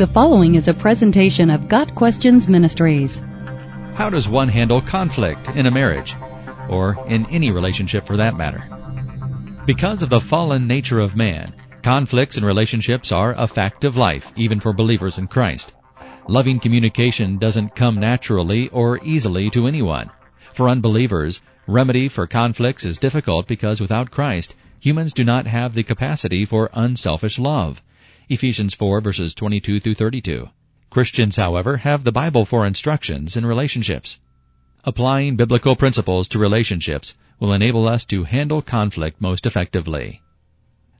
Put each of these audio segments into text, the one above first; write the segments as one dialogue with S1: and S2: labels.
S1: The following is a presentation of Got Questions Ministries.
S2: How does one handle conflict in a marriage? Or in any relationship for that matter? Because of the fallen nature of man, conflicts in relationships are a fact of life, even for believers in Christ. Loving communication doesn't come naturally or easily to anyone. For unbelievers, remedy for conflicts is difficult because without Christ, humans do not have the capacity for unselfish love. Ephesians 4 verses 22 through 32. Christians, however, have the Bible for instructions in relationships. Applying biblical principles to relationships will enable us to handle conflict most effectively.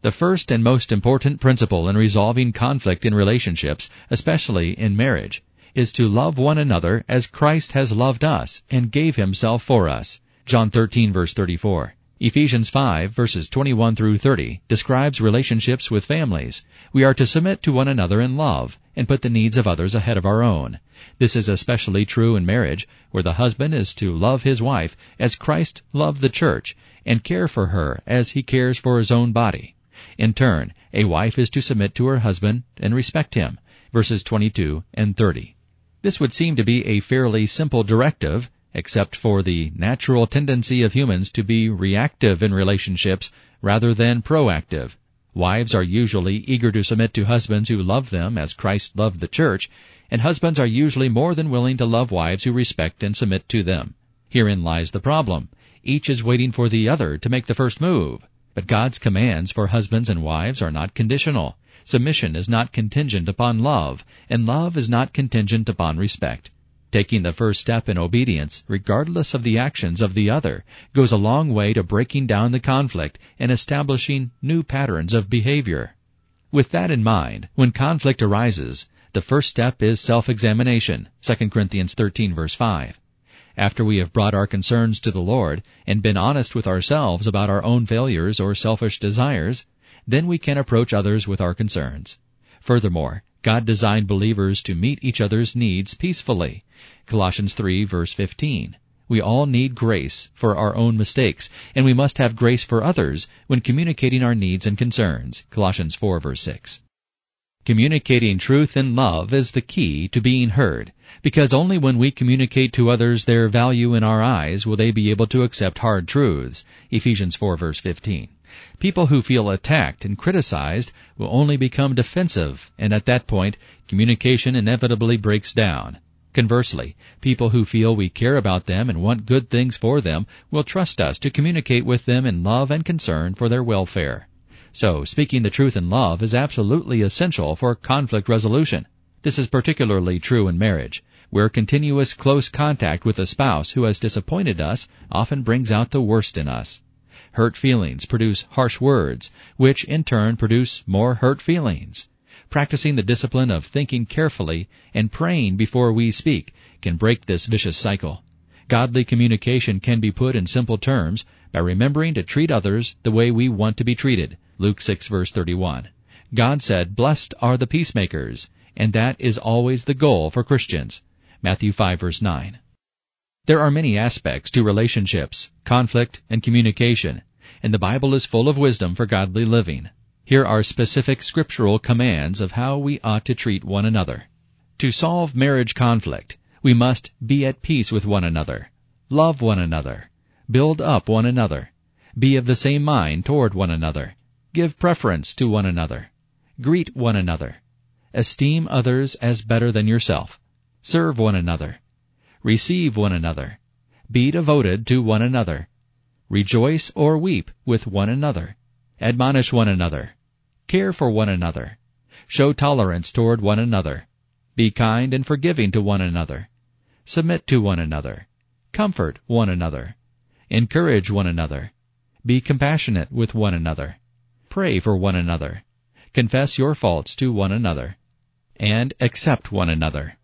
S2: The first and most important principle in resolving conflict in relationships, especially in marriage, is to love one another as Christ has loved us and gave himself for us. John 13 verse 34. Ephesians 5 verses 21 through 30 describes relationships with families. We are to submit to one another in love and put the needs of others ahead of our own. This is especially true in marriage, where the husband is to love his wife as Christ loved the church and care for her as he cares for his own body. In turn, a wife is to submit to her husband and respect him. Verses 22 and 30. This would seem to be a fairly simple directive, except for the natural tendency of humans to be reactive in relationships rather than proactive. Wives are usually eager to submit to husbands who love them as Christ loved the church, and husbands are usually more than willing to love wives who respect and submit to them. Herein lies the problem. Each is waiting for the other to make the first move. But God's commands for husbands and wives are not conditional. Submission is not contingent upon love, and love is not contingent upon respect. Taking the first step in obedience, regardless of the actions of the other, goes a long way to breaking down the conflict and establishing new patterns of behavior. With that in mind, when conflict arises, the first step is self-examination, 2 Corinthians 13 verse 5. After we have brought our concerns to the Lord and been honest with ourselves about our own failures or selfish desires, then we can approach others with our concerns. Furthermore, God designed believers to meet each other's needs peacefully. Colossians 3 verse 15. We all need grace for our own mistakes, and we must have grace for others when communicating our needs and concerns. Colossians 4 verse 6. Communicating truth in love is the key to being heard, because only when we communicate to others their value in our eyes will they be able to accept hard truths. Ephesians 4 verse 15. People who feel attacked and criticized will only become defensive, and at that point, communication inevitably breaks down. Conversely, people who feel we care about them and want good things for them will trust us to communicate with them in love and concern for their welfare. So, speaking the truth in love is absolutely essential for conflict resolution. This is particularly true in marriage, where continuous close contact with a spouse who has disappointed us often brings out the worst in us. Hurt feelings produce harsh words, which in turn produce more hurt feelings. Practicing the discipline of thinking carefully and praying before we speak can break this vicious cycle. Godly communication can be put in simple terms by remembering to treat others the way we want to be treated. Luke 6 verse 31. God said, Blessed are the peacemakers, and that is always the goal for Christians. Matthew 5 verse 9. There are many aspects to relationships, conflict, and communication, and the Bible is full of wisdom for godly living. Here are specific scriptural commands of how we ought to treat one another. To solve marriage conflict, we must be at peace with one another, love one another, build up one another, be of the same mind toward one another, give preference to one another, greet one another, esteem others as better than yourself, serve one another, receive one another, be devoted to one another, rejoice or weep with one another, admonish one another, care for one another, show tolerance toward one another, be kind and forgiving to one another, submit to one another, comfort one another, encourage one another, be compassionate with one another, pray for one another, confess your faults to one another, and accept one another.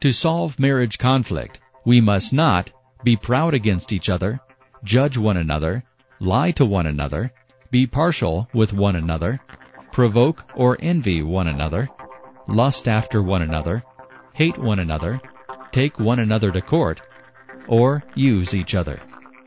S2: To solve marriage conflict, we must not be proud against each other, judge one another, lie to one another, be partial with one another, provoke or envy one another, lust after one another, hate one another, take one another to court, or use each other.